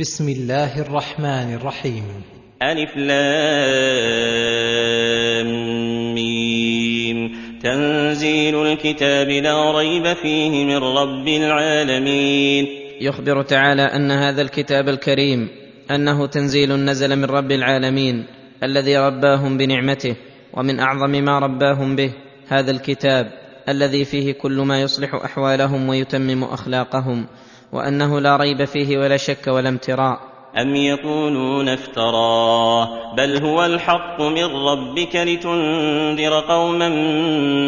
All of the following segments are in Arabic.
بسم الله الرحمن الرحيم. ألف لام ميم. تنزيل الكتاب لا ريب فيه من رب العالمين. يخبر تعالى أن هذا الكتاب الكريم أنه تنزيل نزل من رب العالمين الذي رباهم بنعمته ومن أعظم ما رباهم به هذا الكتاب الذي فيه كل ما يصلح أحوالهم ويتمم أخلاقهم. وأنه لا ريب فيه ولا شك ولا امتراء. أم يقولون افتراه بل هو الحق من ربك لتنذر قوما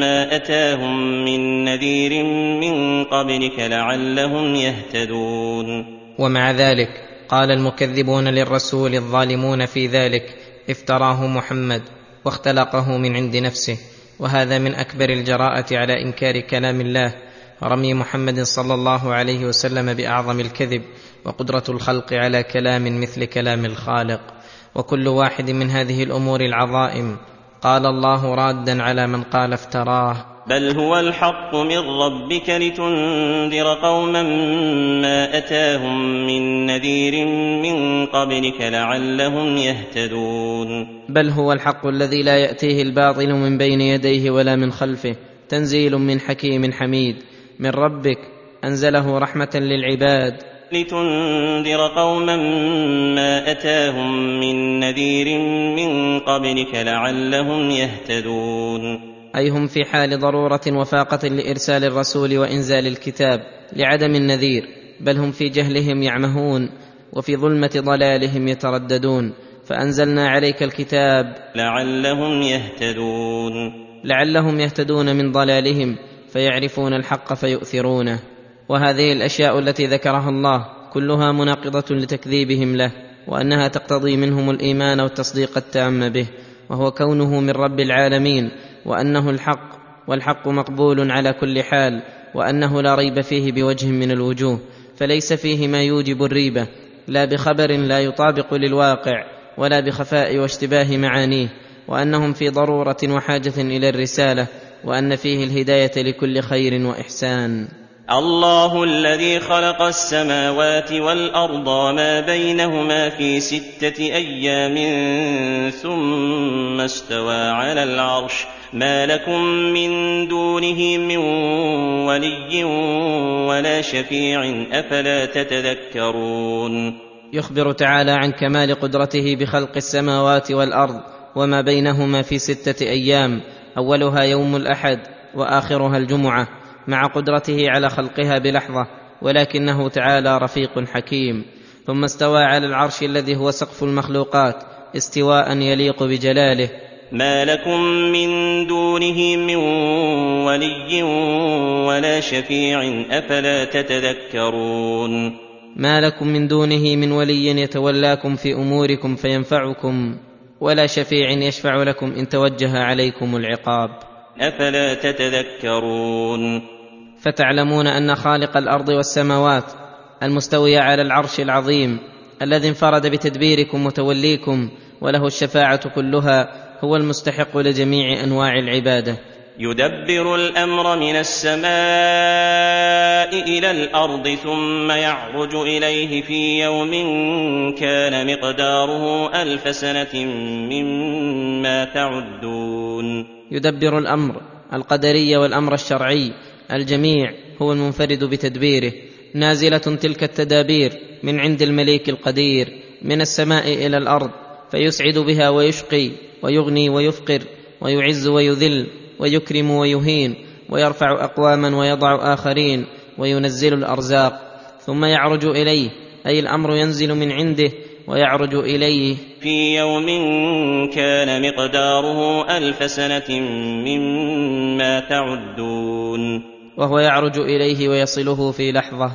ما أتاهم من نذير من قبلك لعلهم يهتدون. ومع ذلك قال المكذبون للرسول الظالمون في ذلك افتراه محمد واختلقه من عند نفسه وهذا من أكبر الجراءة على إنكار كلام الله. رمي محمد صلى الله عليه وسلم بأعظم الكذب وقدرة الخلق على كلام مثل كلام الخالق. وكل واحد من هذه الأمور العظائم قال الله رادا على من قال افتراه. بل هو الحق من ربك لتنذر قوما ما أتاهم من نذير من قبلك لعلهم يهتدون. بل هو الحق الذي لا يأتيه الباطل من بين يديه ولا من خلفه. تنزيل من حكيم حميد. من ربك أنزله رحمة للعباد. لتنذر قوما ما أتاهم من نذير من قبلك لعلهم يهتدون. اي هم في حال ضرورة وفاقة لإرسال الرسول وإنزال الكتاب لعدم النذير بل هم في جهلهم يعمهون وفي ظلمة ضلالهم يترددون. فأنزلنا عليك الكتاب. لعلهم يهتدون. لعلهم يهتدون من ضلالهم فيعرفون الحق فيؤثرونه وهذه الأشياء التي ذكرها الله كلها مناقضة لتكذيبهم له وأنها تقتضي منهم الإيمان والتصديق التام به وهو كونه من رب العالمين وأنه الحق والحق مقبول على كل حال وأنه لا ريب فيه بوجه من الوجوه فليس فيه ما يوجب الريبة لا بخبر لا يطابق للواقع ولا بخفاء واشتباه معانيه وأنهم في ضرورة وحاجة إلى الرسالة وأن فيه الهداية لكل خير وإحسان. الله الذي خلق السماوات والأرض وما بينهما في ستة أيام ثم استوى على العرش. ما لكم من دونه من ولي ولا شفيع أفلا تتذكرون. يخبر تعالى عن كمال قدرته بخلق السماوات والأرض وما بينهما في ستة أيام. أولها يوم الأحد وآخرها الجمعة مع قدرته على خلقها بلحظة ولكنه تعالى رفيق حكيم. ثم استوى على العرش الذي هو سقف المخلوقات استواء يليق بجلاله. ما لكم من دونه من ولي ولا شفيع أفلا تتذكرون؟ ما لكم من دونه من ولي يتولاكم في اموركم فينفعكم. ولا شفيع يشفع لكم إن توجه عليكم العقاب. أفلا تتذكرون؟ فتعلمون أن خالق الأرض والسماوات المستوي على العرش العظيم الذي انفرد بتدبيركم وتوليكم وله الشفاعة كلها هو المستحق لجميع أنواع العبادة. يدبر الأمر من السماء إلى الأرض ثم يعرج إليه في يوم كان مقداره ألف سنة مما تعدون. يدبر الأمر القدري والأمر الشرعي الجميع هو المنفرد بتدبيره. نازلة تلك التدابير من عند المليك القدير من السماء إلى الأرض فيسعد بها ويشقي ويغني ويفقر ويعز ويذل. ويكرم ويهين ويرفع أقواما ويضع آخرين وينزل الأرزاق. ثم يعرج إليه أي الأمر ينزل من عنده ويعرج إليه. في يوم كان مقداره ألف سنة مما تعدون. وهو يعرج إليه ويصله في لحظة.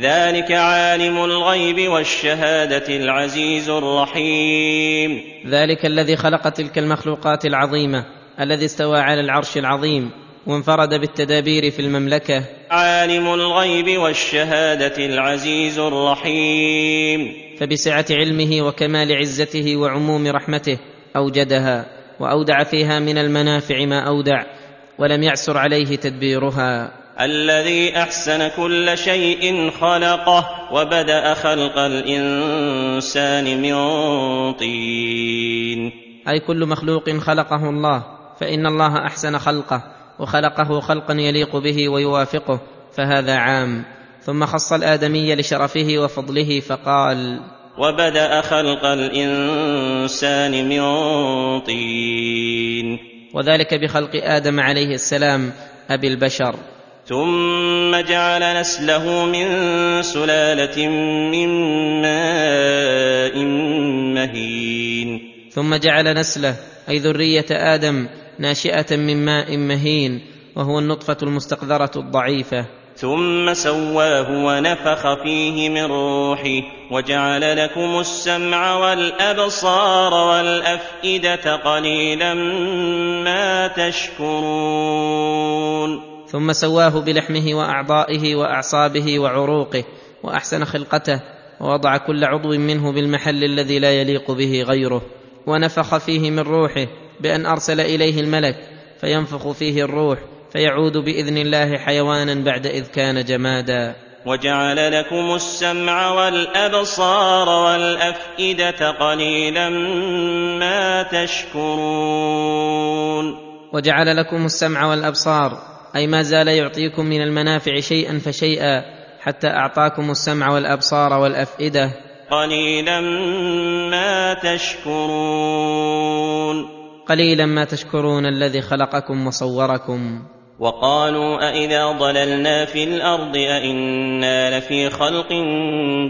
ذلك عالم الغيب والشهادة العزيز الرحيم. ذلك الذي خلق تلك المخلوقات العظيمة. الذي استوى على العرش العظيم وانفرد بالتدابير في المملكة. عالم الغيب والشهادة العزيز الرحيم. فبسعة علمه وكمال عزته وعموم رحمته أوجدها وأودع فيها من المنافع ما أودع ولم يعسر عليه تدبيرها. الذي أحسن كل شيء خلقه وبدأ خلق الإنسان من طين. أي كل مخلوق خلقه الله. فإن الله أحسن خلقه وخلقه خلقا يليق به ويوافقه فهذا عام. ثم خص الآدمي لشرفه وفضله فقال وبدأ خلق الإنسان من طين. وذلك بخلق آدم عليه السلام أبي البشر. ثم جعل نسله من سلالة من ماء مهين. ثم جعل نسله أي ذرية آدم ناشئة من ماء مهين وهو النطفة المستقذرة الضعيفة. ثم سواه ونفخ فيه من روحه وجعل لكم السمع والأبصار والأفئدة قليلا ما تشكرون. ثم سواه بلحمه وأعضائه وأعصابه وعروقه وأحسن خلقته ووضع كل عضو منه بالمحل الذي لا يليق به غيره. ونفخ فيه من روحه بأن أرسل إليه الملك فينفخ فيه الروح فيعود بإذن الله حيوانا بعد إذ كان جمادا. وجعل لكم السمع والأبصار والأفئدة قليلا ما تشكرون. وجعل لكم السمع والأبصار أي ما زال يعطيكم من المنافع شيئا فشيئا حتى أعطاكم السمع والأبصار والأفئدة. قليلا ما تشكرون. قليلا ما تشكرون الذي خلقكم وصوركم. وقالوا أإذا ضللنا في الأرض أإنا لفي خلق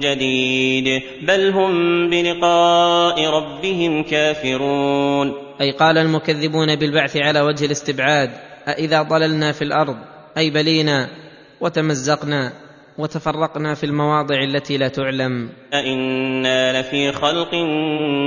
جديد بل هم بلقاء ربهم كافرون. أي قال المكذبون بالبعث على وجه الاستبعاد أإذا ضللنا في الأرض أي بلينا وتمزقنا. وتفرقنا في المواضع التي لا تعلم. أإنا لفي خلق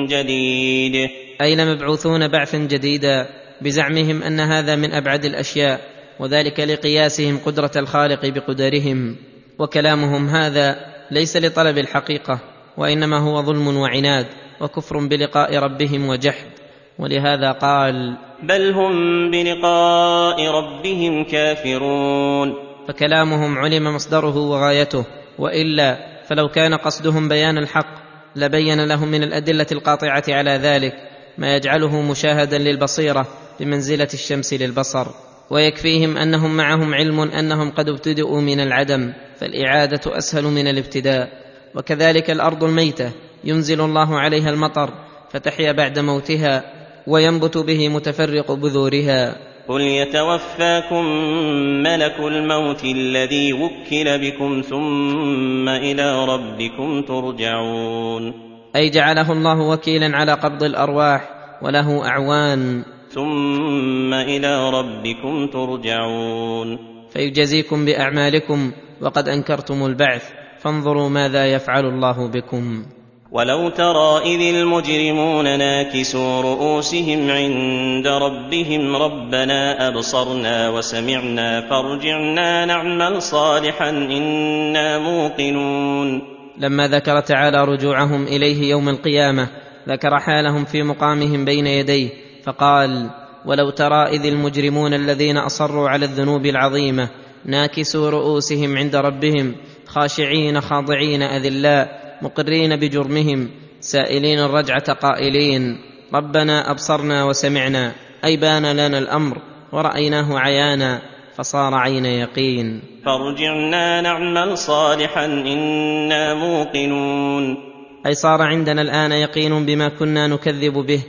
جديد. أي لمبعوثون بعثا جديدا بزعمهم أن هذا من أبعد الأشياء وذلك لقياسهم قدرة الخالق بقدرهم. وكلامهم هذا ليس لطلب الحقيقة وإنما هو ظلم وعناد وكفر بلقاء ربهم وجحد. ولهذا قال بل هم بلقاء ربهم كافرون. فكلامهم علم مصدره وغايته وإلا فلو كان قصدهم بيان الحق لبين لهم من الأدلة القاطعة على ذلك ما يجعله مشاهدا للبصيرة بمنزلة الشمس للبصر. ويكفيهم أنهم معهم علم أنهم قد ابتدؤوا من العدم فالإعادة أسهل من الابتداء. وكذلك الأرض الميتة ينزل الله عليها المطر فتحيا بعد موتها وينبت به متفرق بذورها. قل يتوفاكم ملك الموت الذي وكل بكم ثم إلى ربكم ترجعون أي جعله الله وكيلا على قبض الأرواح وله أعوان. ثم إلى ربكم ترجعون فيجزيكم بأعمالكم وقد أنكرتم البعث. فانظروا ماذا يفعل الله بكم. ولو ترى إذ المجرمون ناكسوا رؤوسهم عند ربهم ربنا أبصرنا وسمعنا فارجعنا نعمل صالحا إنا موقنون لما ذكر تعالى رجوعهم إليه يوم القيامة ذكر حالهم في مقامهم بين يديه فقال ولو ترى إذ المجرمون الذين أصروا على الذنوب العظيمة ناكسوا رؤوسهم عند ربهم خاشعين خاضعين أذلاء مقرين بجرمهم سائلين الرجعة قائلين ربنا أبصرنا وسمعنا أي بان لنا الأمر ورأيناه عيانا فصار عين يقين. فارجعنا نعمل صالحا إنا موقنون. أي صار عندنا الآن يقين بما كنا نكذب به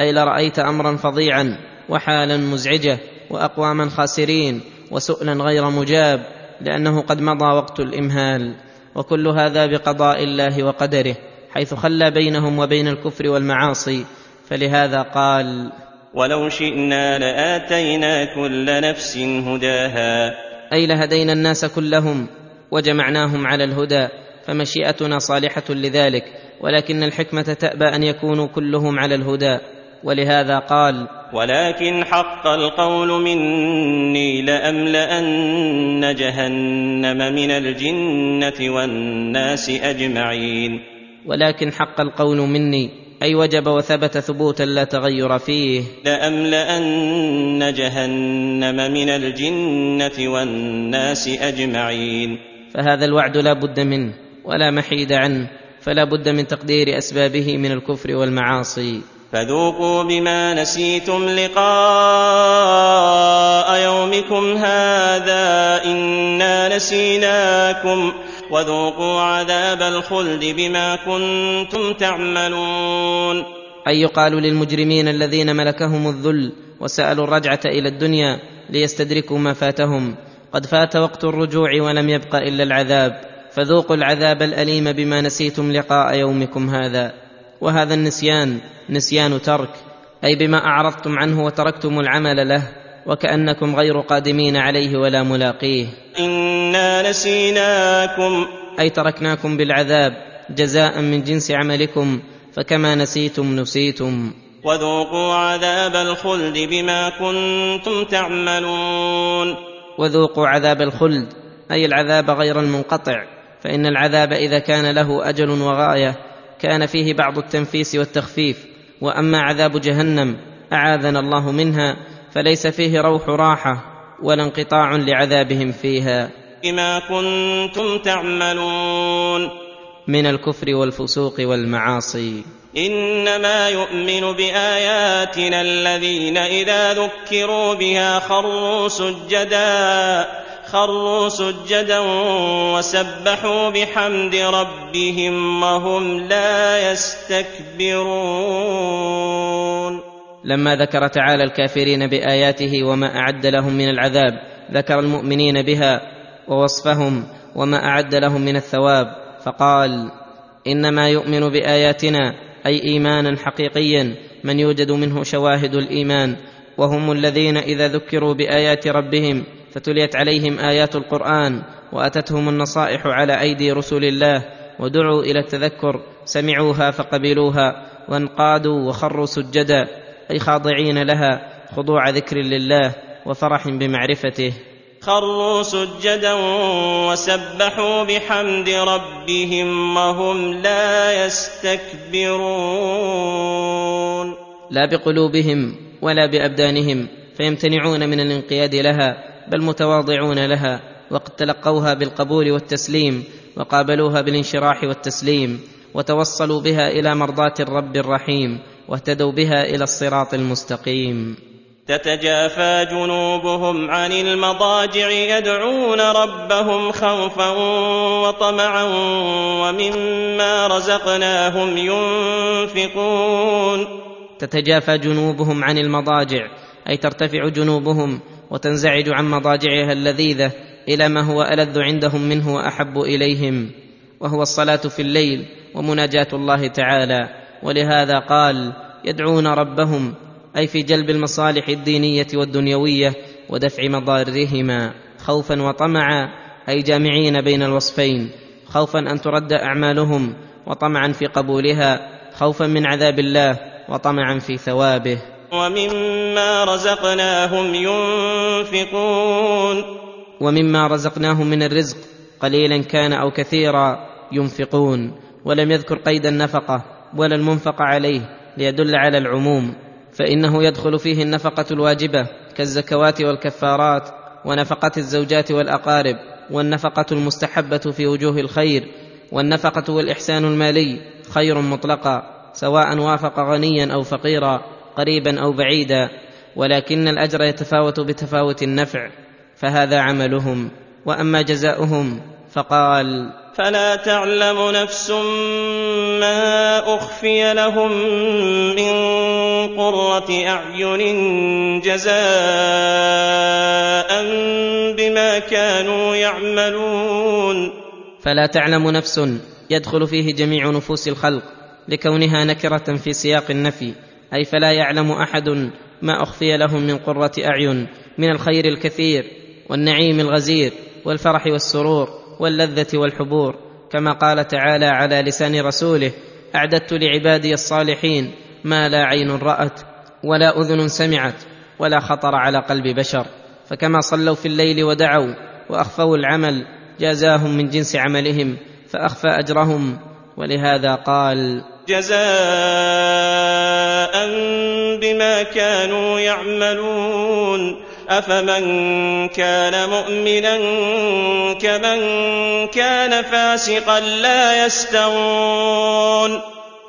أي لرأيت أمرا فظيعا وحالا مزعجة وأقواما خاسرين وسؤلا غير مجاب لأنه قد مضى وقت الإمهال. وكل هذا بقضاء الله وقدره حيث خلى بينهم وبين الكفر والمعاصي فلهذا قال ولو شئنا لآتينا كل نفس هداها. أي لهدينا الناس كلهم وجمعناهم على الهدى فمشيئتنا صالحة لذلك ولكن الحكمة تأبى أن يكونوا كلهم على الهدى ولهذا قال ولكن حق القول مني لأملأن جهنم من الجنة والناس أجمعين. ولكن حق القول مني أي وجب وثبت ثبوتا لا تغير فيه. لأملأن جهنم من الجنة والناس أجمعين. فهذا الوعد لا بد منه ولا محيد عنه فلا بد من تقدير أسبابه من الكفر والمعاصي. فذوقوا بما نسيتم لقاء يومكم هذا إنا نسيناكم وذوقوا عذاب الخلد بما كنتم تعملون. أي يقال للمجرمين الذين ملكهم الذل وسألوا الرجعة إلى الدنيا ليستدركوا ما فاتهم. قد فات وقت الرجوع ولم يبق إلا العذاب. فذوقوا العذاب الأليم بما نسيتم لقاء يومكم هذا. وهذا النسيان نسيان ترك. أي بما أعرضتم عنه وتركتم العمل له وكأنكم غير قادمين عليه ولا ملاقيه. إنا نسيناكم. أي تركناكم بالعذاب جزاء من جنس عملكم فكما نسيتم نسيتم. وذوقوا عذاب الخلد بما كنتم تعملون. وذوقوا عذاب الخلد أي العذاب غير المنقطع فإن العذاب إذا كان له أجل وغاية. كان فيه بعض التنفيس والتخفيف وأما عذاب جهنم أعاذنا الله منها فليس فيه روح راحة ولا انقطاع لعذابهم فيها. بما كنتم تعملون. من الكفر والفسوق والمعاصي. إنما يؤمن بآياتنا الذين إذا ذكروا بها خروا سجدا. خروا سجدا وسبحوا بحمد ربهم وهم لا يستكبرون. لما ذكر تعالى الكافرين بآياته وما أعد لهم من العذاب ذكر المؤمنين بها ووصفهم وما أعد لهم من الثواب فقال إنما يؤمن بآياتنا أي إيمانا حقيقيا من يوجد منه شواهد الإيمان وهم الذين إذا ذكروا بآيات ربهم فتليت عليهم آيات القرآن وأتتهم النصائح على أيدي رسل الله ودعوا إلى التذكر سمعوها فقبلوها وانقادوا وخروا سجدا أي خاضعين لها خضوع ذكر لله وفرح بمعرفته. خروا سجدا وسبحوا بحمد ربهم وهم لا يستكبرون. لا بقلوبهم ولا بأبدانهم فيمتنعون من الانقياد لها بل متواضعون لها وقد تلقوها بالقبول والتسليم وقابلوها بالانشراح والتسليم وتوصلوا بها إلى مرضاة الرب الرحيم واهتدوا بها إلى الصراط المستقيم. تتجافى جنوبهم عن المضاجع يدعون ربهم خوفا وطمعا ومما رزقناهم ينفقون. تتجافى جنوبهم عن المضاجع أي ترتفع جنوبهم وتنزعج عن مضاجعها اللذيذة إلى ما هو ألذ عندهم منه وأحب إليهم. وهو الصلاة في الليل ومناجاة الله تعالى. ولهذا قال يدعون ربهم أي في جلب المصالح الدينية والدنيوية ودفع مضارهما خوفا وطمعا أي جامعين بين الوصفين خوفا أن ترد أعمالهم وطمعا في قبولها خوفا من عذاب الله وطمعا في ثوابه. ومما رزقناهم ينفقون. ومما رزقناهم من الرزق قليلا كان أو كثيرا ينفقون ولم يذكر قيد النفقة ولا المنفق عليه ليدل على العموم فإنه يدخل فيه النفقة الواجبة كالزكوات والكفارات ونفقة الزوجات والأقارب والنفقة المستحبة في وجوه الخير والنفقة والإحسان المالي خير مطلقا سواء وافق غنيا أو فقيرا. قريبا أو بعيدا ولكن الأجر يتفاوت بتفاوت النفع فهذا عملهم. وأما جزاؤهم فقال فلا تعلم نفس ما أخفي لهم من قرة أعين جزاء بما كانوا يعملون. فلا تعلم نفس يدخل فيه جميع نفوس الخلق لكونها نكرة في سياق النفي. أي فلا يعلم أحد ما أخفي لهم من قرة أعين من الخير الكثير والنعيم الغزير والفرح والسرور واللذة والحبور. كما قال تعالى على لسان رسوله أعددت لعبادي الصالحين ما لا عين رأت ولا أذن سمعت ولا خطر على قلب بشر. فكما صلوا في الليل ودعوا وأخفوا العمل جازاهم من جنس عملهم فأخفى أجرهم. ولهذا قال جزاء بما كانوا يعملون افمن كان مؤمنا كمن كان فاسقا لا يستوون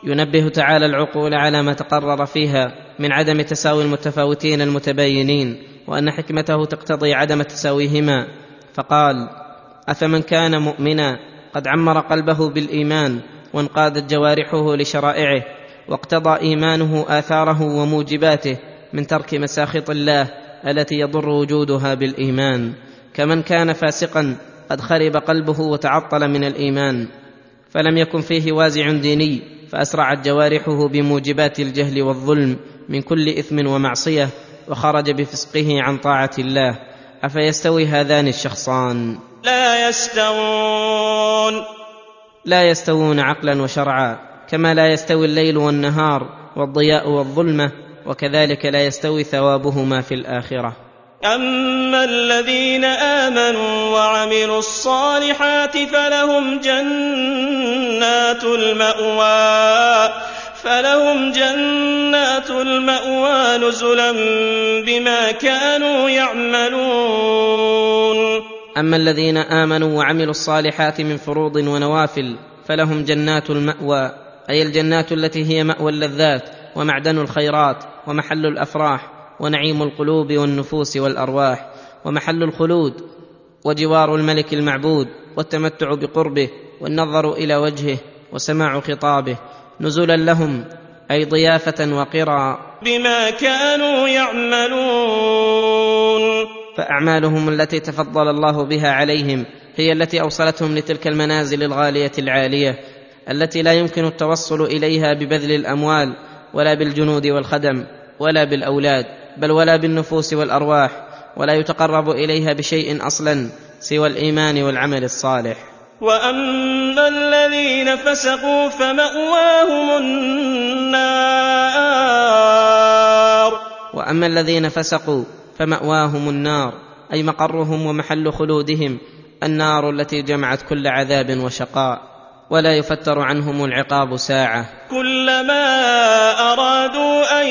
ينبه تعالى العقول على ما تقرر فيها من عدم تساوي المتفاوتين المتباينين وأن حكمته تقتضي عدم تساويهما. فقال أفمن كان مؤمنا قد عمر قلبه بالإيمان وانقادت جوارحه لشرائعه واقتضى إيمانه آثاره وموجباته من ترك مساخط الله التي يضر وجودها بالإيمان. كمن كان فاسقا قد خرب قلبه وتعطل من الإيمان. فلم يكن فيه وازع ديني فاسرعت جوارحه بموجبات الجهل والظلم من كل إثم ومعصية وخرج بفسقه عن طاعة الله. أفيستوي هذان الشخصان؟ لا يستوون. لا يستوون عقلا وشرعا. كما لا يستوي الليل والنهار والضياء والظلمة وكذلك لا يستوي ثوابهما في الآخرة. أما الذين آمنوا وعملوا الصالحات فلهم جنات المأوى فلهم جنات المأوى نزلا بما كانوا يعملون. أما الذين آمنوا وعملوا الصالحات من فروض ونوافل فلهم جنات المأوى أي الجنات التي هي مأوى اللذات ومعدن الخيرات ومحل الأفراح ونعيم القلوب والنفوس والأرواح ومحل الخلود وجوار الملك المعبود والتمتع بقربه والنظر إلى وجهه وسماع خطابه نزلا لهم أي ضيافة وقرا. بما كانوا يعملون. فأعمالهم التي تفضل الله بها عليهم هي التي أوصلتهم لتلك المنازل الغالية العالية التي لا يمكن التوصل إليها ببذل الأموال ولا بالجنود والخدم ولا بالأولاد بل ولا بالنفوس والأرواح ولا يتقرب إليها بشيء أصلا سوى الإيمان والعمل الصالح. وأما الذين فسقوا فمأواهم النار. وأما الذين فسقوا فمأواهم النار أي مقرهم ومحل خلودهم النار التي جمعت كل عذاب وشقاء. ولا يفتر عنهم العقاب ساعة. كلما أرادوا أن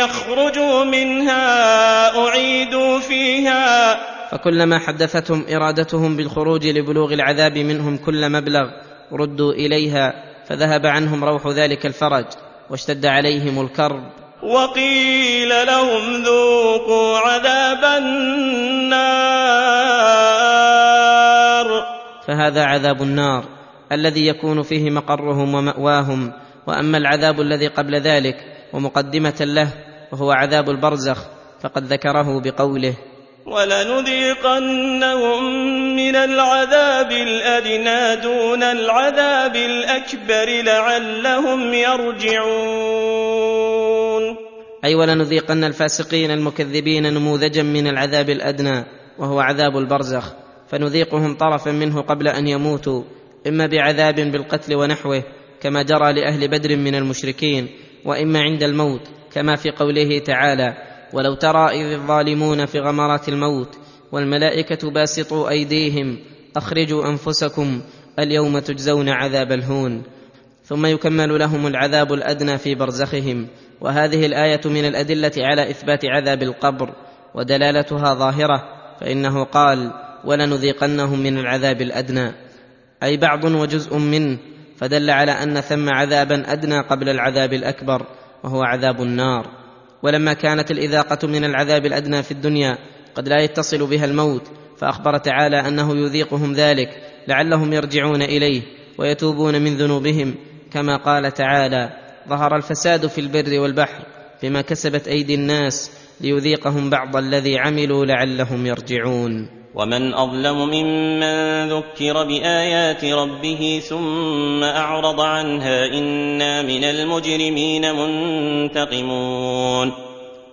يخرجوا منها أعيدوا فيها. فكلما حدثتهم إرادتهم بالخروج لبلوغ العذاب منهم كل مبلغ ردوا إليها فذهب عنهم روح ذلك الفرج واشتد عليهم الكرب. وقيل لهم ذوقوا عذاب النار. فهذا عذاب النار. الذي يكون فيه مقرهم ومأواهم وأما العذاب الذي قبل ذلك ومقدمة له وهو عذاب البرزخ فقد ذكره بقوله. ولنذيقنهم من العذاب الأدنى دون العذاب الأكبر لعلهم يرجعون. أي ولنذيقن الفاسقين المكذبين نموذجا من العذاب الأدنى وهو عذاب البرزخ فنذيقهم طرفا منه قبل أن يموتوا إما بعذاب بالقتل ونحوه كما جرى لأهل بدر من المشركين وإما عند الموت كما في قوله تعالى ولو ترى إذ الظالمون في غمرات الموت والملائكة باسطوا أيديهم أخرجوا أنفسكم اليوم تجزون عذاب الهون ثم يكمل لهم العذاب الأدنى في برزخهم وهذه الآية من الأدلة على إثبات عذاب القبر ودلالتها ظاهرة فإنه قال ولنذيقنهم من العذاب الأدنى أي بعض وجزء منه فدل على أن ثم عذابا أدنى قبل العذاب الأكبر وهو عذاب النار. ولما كانت الإذاقة من العذاب الأدنى في الدنيا قد لا يتصل بها الموت فأخبر تعالى أنه يذيقهم ذلك لعلهم يرجعون إليه ويتوبون من ذنوبهم كما قال تعالى ظهر الفساد في البر والبحر بما كسبت أيدي الناس ليذيقهم بعض الذي عملوا لعلهم يرجعون. ومن أظلم ممن ذكر بآيات ربه ثم أعرض عنها إنا من المجرمين منتقمون.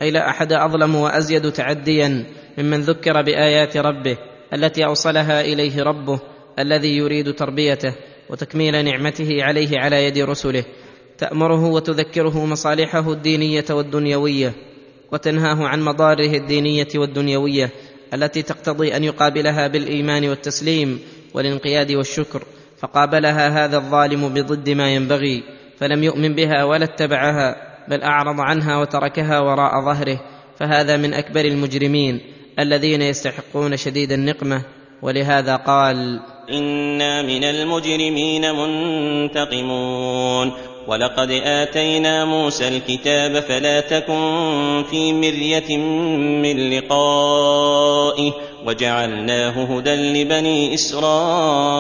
أي لا أحد أظلم وأزيد تعديا ممن ذكر بآيات ربه التي أوصلها إليه ربه الذي يريد تربيته وتكميل نعمته عليه على يد رسله. تأمره وتذكره مصالحه الدينية والدنيوية وتنهاه عن مضاره الدينية والدنيوية التي تقتضي أن يقابلها بالإيمان والتسليم والانقياد والشكر فقابلها هذا الظالم بضد ما ينبغي فلم يؤمن بها ولا اتبعها بل أعرض عنها وتركها وراء ظهره فهذا من أكبر المجرمين الذين يستحقون شديد النقمة. ولهذا قال أنا من المجرمين منتقمون ولقد اتينا موسى الكتاب فلا تكن في مريه من لقائه وجعلناه هدى لبني اسرائيل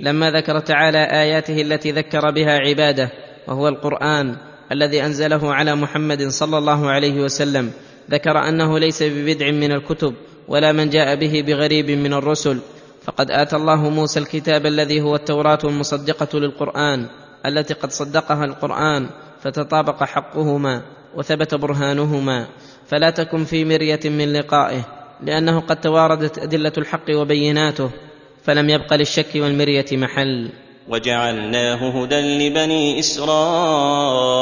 لما ذكر تعالى اياته التي ذكر بها عباده وهو القران الذي انزله على محمد صلى الله عليه وسلم ذكر انه ليس ببدع من الكتب ولا من جاء به بغريب من الرسل فقد آتى الله موسى الكتاب الذي هو التوراة المصدقة للقرآن التي قد صدقها القرآن فتطابق حقهما وثبت برهانهما. فلا تكن في مرية من لقائه لأنه قد تواردت أدلة الحق وبيناته فلم يبق للشك والمرية محل. وجعلناه هدى لبني إسرائيل.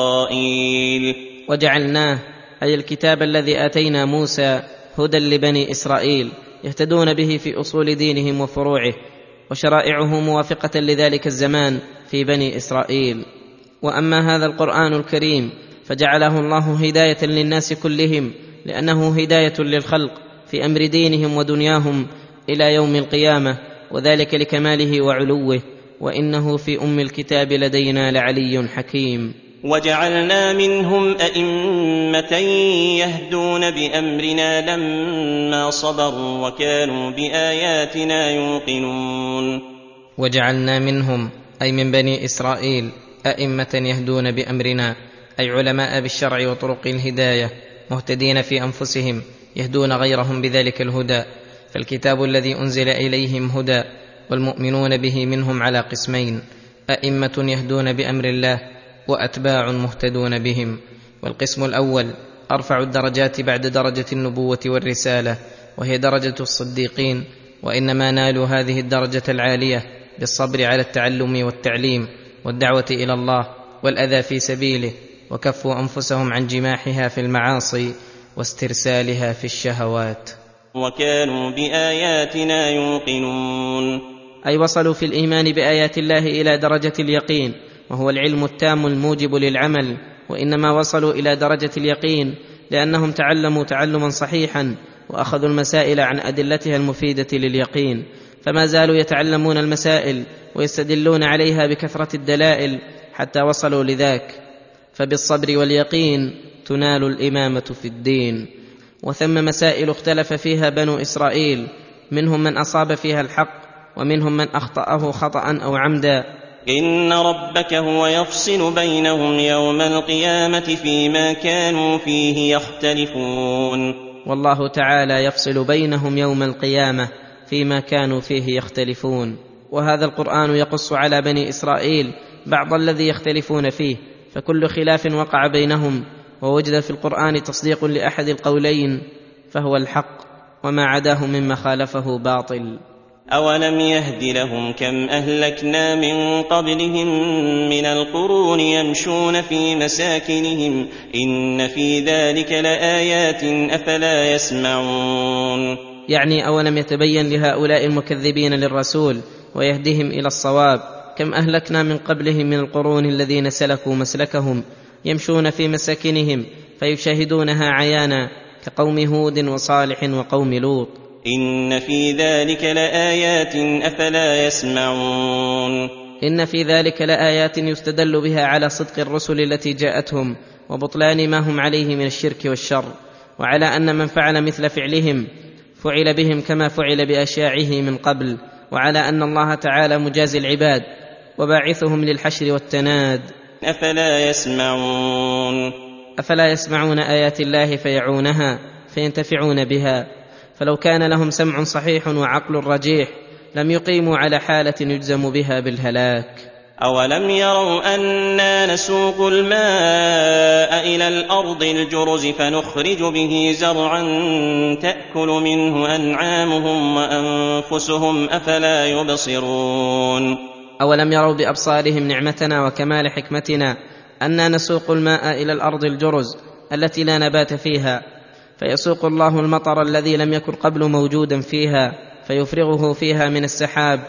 وجعلناه أي الكتاب الذي آتينا موسى هدى لبني إسرائيل. يهتدون به في أصول دينهم وفروعه وشرائعه موافقة لذلك الزمان في بني إسرائيل. وأما هذا القرآن الكريم فجعله الله هداية للناس كلهم لأنه هداية للخلق في أمر دينهم ودنياهم إلى يوم القيامة وذلك لكماله وعلوه وإنه في أم الكتاب لدينا لعلي حكيم. وجعلنا منهم أئمة يهدون بأمرنا لما صبروا وكانوا بآياتنا يوقنون. وجعلنا منهم أي من بني إسرائيل أئمة يهدون بأمرنا أي علماء بالشرع وطرق الهداية مهتدين في أنفسهم يهدون غيرهم بذلك الهدى. فالكتاب الذي أنزل إليهم هدى والمؤمنون به منهم على قسمين أئمة يهدون بأمر الله وأتباع مهتدون بهم. والقسم الأول أرفع الدرجات بعد درجة النبوة والرسالة وهي درجة الصديقين وإنما نالوا هذه الدرجة العالية بالصبر على التعلم والتعليم والدعوة إلى الله والأذى في سبيله وكفوا أنفسهم عن جماحها في المعاصي واسترسالها في الشهوات. وكانوا بآياتنا يوقنون. أي وصلوا في الإيمان بآيات الله إلى درجة اليقين. وهو العلم التام الموجب للعمل وإنما وصلوا إلى درجة اليقين لأنهم تعلموا تعلما صحيحا وأخذوا المسائل عن أدلتها المفيدة لليقين. فما زالوا يتعلمون المسائل ويستدلون عليها بكثرة الدلائل حتى وصلوا لذاك. فبالصبر واليقين تنال الإمامة في الدين. وثم مسائل اختلف فيها بنو إسرائيل منهم من أصاب فيها الحق ومنهم من أخطأه خطأ أو عمدا. إن ربك هو يفصل بينهم يوم القيامة فيما كانوا فيه يختلفون. والله تعالى يفصل بينهم يوم القيامة فيما كانوا فيه يختلفون. وهذا القرآن يقص على بني إسرائيل بعض الذي يختلفون فيه فكل خلاف وقع بينهم ووجد في القرآن تصديق لأحد القولين فهو الحق وما عداه مما خالفه باطل. أولم يهد لهم كم أهلكنا من قبلهم من القرون يمشون في مساكنهم إن في ذلك لآيات أفلا يسمعون يعني أولم يتبين لهؤلاء المكذبين للرسول ويهدهم إلى الصواب كم أهلكنا من قبلهم من القرون الذين سلكوا مسلكهم يمشون في مساكنهم فيشاهدونها عيانا كقوم هود وصالح وقوم لوط إن في ذلك لآيات أفلا يسمعون إن في ذلك لآيات يستدل بها على صدق الرسل التي جاءتهم وبطلان ما هم عليه من الشرك والشر وعلى أن من فعل مثل فعلهم فعل بهم كما فعل بأشياعه من قبل وعلى أن الله تعالى مجازي العباد وباعثهم للحشر والتناد أفلا يسمعون أفلا يسمعون آيات الله فيعونها فينتفعون بها فلو كان لهم سمع صحيح وعقل رجيح لم يقيموا على حالة يجزم بها بالهلاك. أولم يروا أنا نسوق الماء إلى الأرض الجرز فنخرج به زرعا تأكل منه أنعامهم وأنفسهم أفلا يبصرون. أولم يروا بأبصارهم نعمتنا وكمال حكمتنا أنا نسوق الماء إلى الأرض الجرز التي لا نبات فيها فيسوق الله المطر الذي لم يكن قبل موجودا فيها فيفرغه فيها من السحاب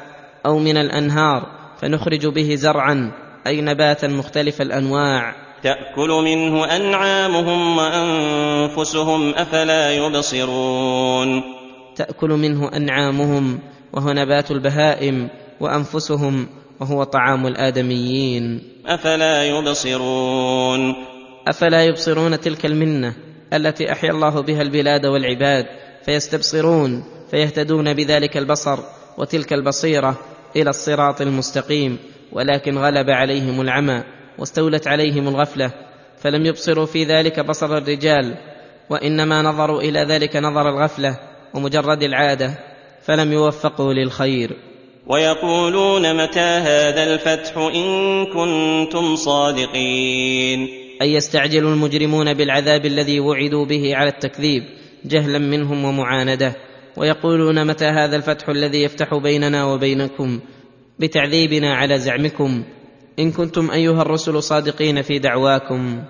أو من الأنهار فنخرج به زرعا أي نباتا مختلف الأنواع. تأكل منه أنعامهم وأنفسهم أفلا يبصرون. تأكل منه أنعامهم وهو نبات البهائم وأنفسهم وهو طعام الآدميين. أفلا يبصرون. أفلا يبصرون تلك المنة؟ التي أحيا الله بها البلاد والعباد فيستبصرون فيهتدون بذلك البصر وتلك البصيرة إلى الصراط المستقيم. ولكن غلب عليهم العمى واستولت عليهم الغفلة فلم يبصروا في ذلك بصر الرجال وإنما نظروا إلى ذلك نظر الغفلة ومجرد العادة فلم يوفقوا للخير. ويقولون متى هذا الفتح إن كنتم صادقين؟ اي يستعجل المجرمون بالعذاب الذي وعدوا به على التكذيب جهلا منهم ومعاندة. ويقولون متى هذا الفتح الذي يفتح بيننا وبينكم؟ بتعذيبنا على زعمكم. إن كنتم أيها الرسل صادقين في دعواكم.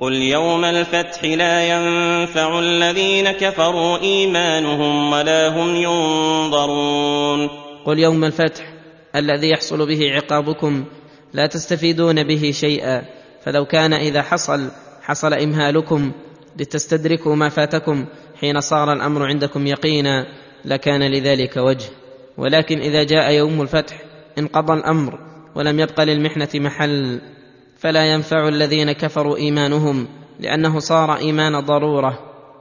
قل يوم الفتح لا ينفع الذين كفروا إيمانهم ولا هم ينظرون. قل يوم الفتح الذي يحصل به عقابكم لا تستفيدون به شيئا. فلو كان إذا حصل حصل إمهالكم لتستدركوا ما فاتكم حين صار الأمر عندكم يقينا لكان لذلك وجه. ولكن إذا جاء يوم الفتح انقضى الأمر ولم يبق للمحنة محل. فلا ينفع الذين كفروا إيمانهم لأنه صار إيمان ضرورة.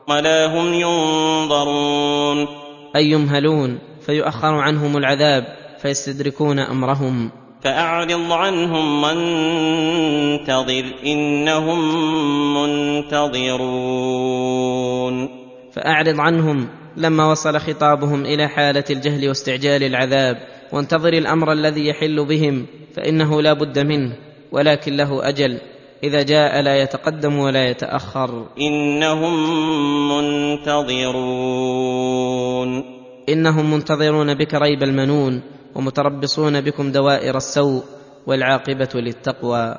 ولا هم ينظرون أي يمهلون فيؤخر عنهم العذاب فيستدركون أمرهم. فأعرض عنهم وانتظر إنهم منتظرون. فأعرض عنهم لما وصل خطابهم إلى حالة الجهل واستعجال العذاب وانتظر الأمر الذي يحل بهم فإنه لا بد منه ولكن له أجل إذا جاء لا يتقدم ولا يتأخر. إنهم منتظرون. إنهم منتظرون بك ريب المنون ومتربصون بكم دوائر السوء والعاقبة للتقوى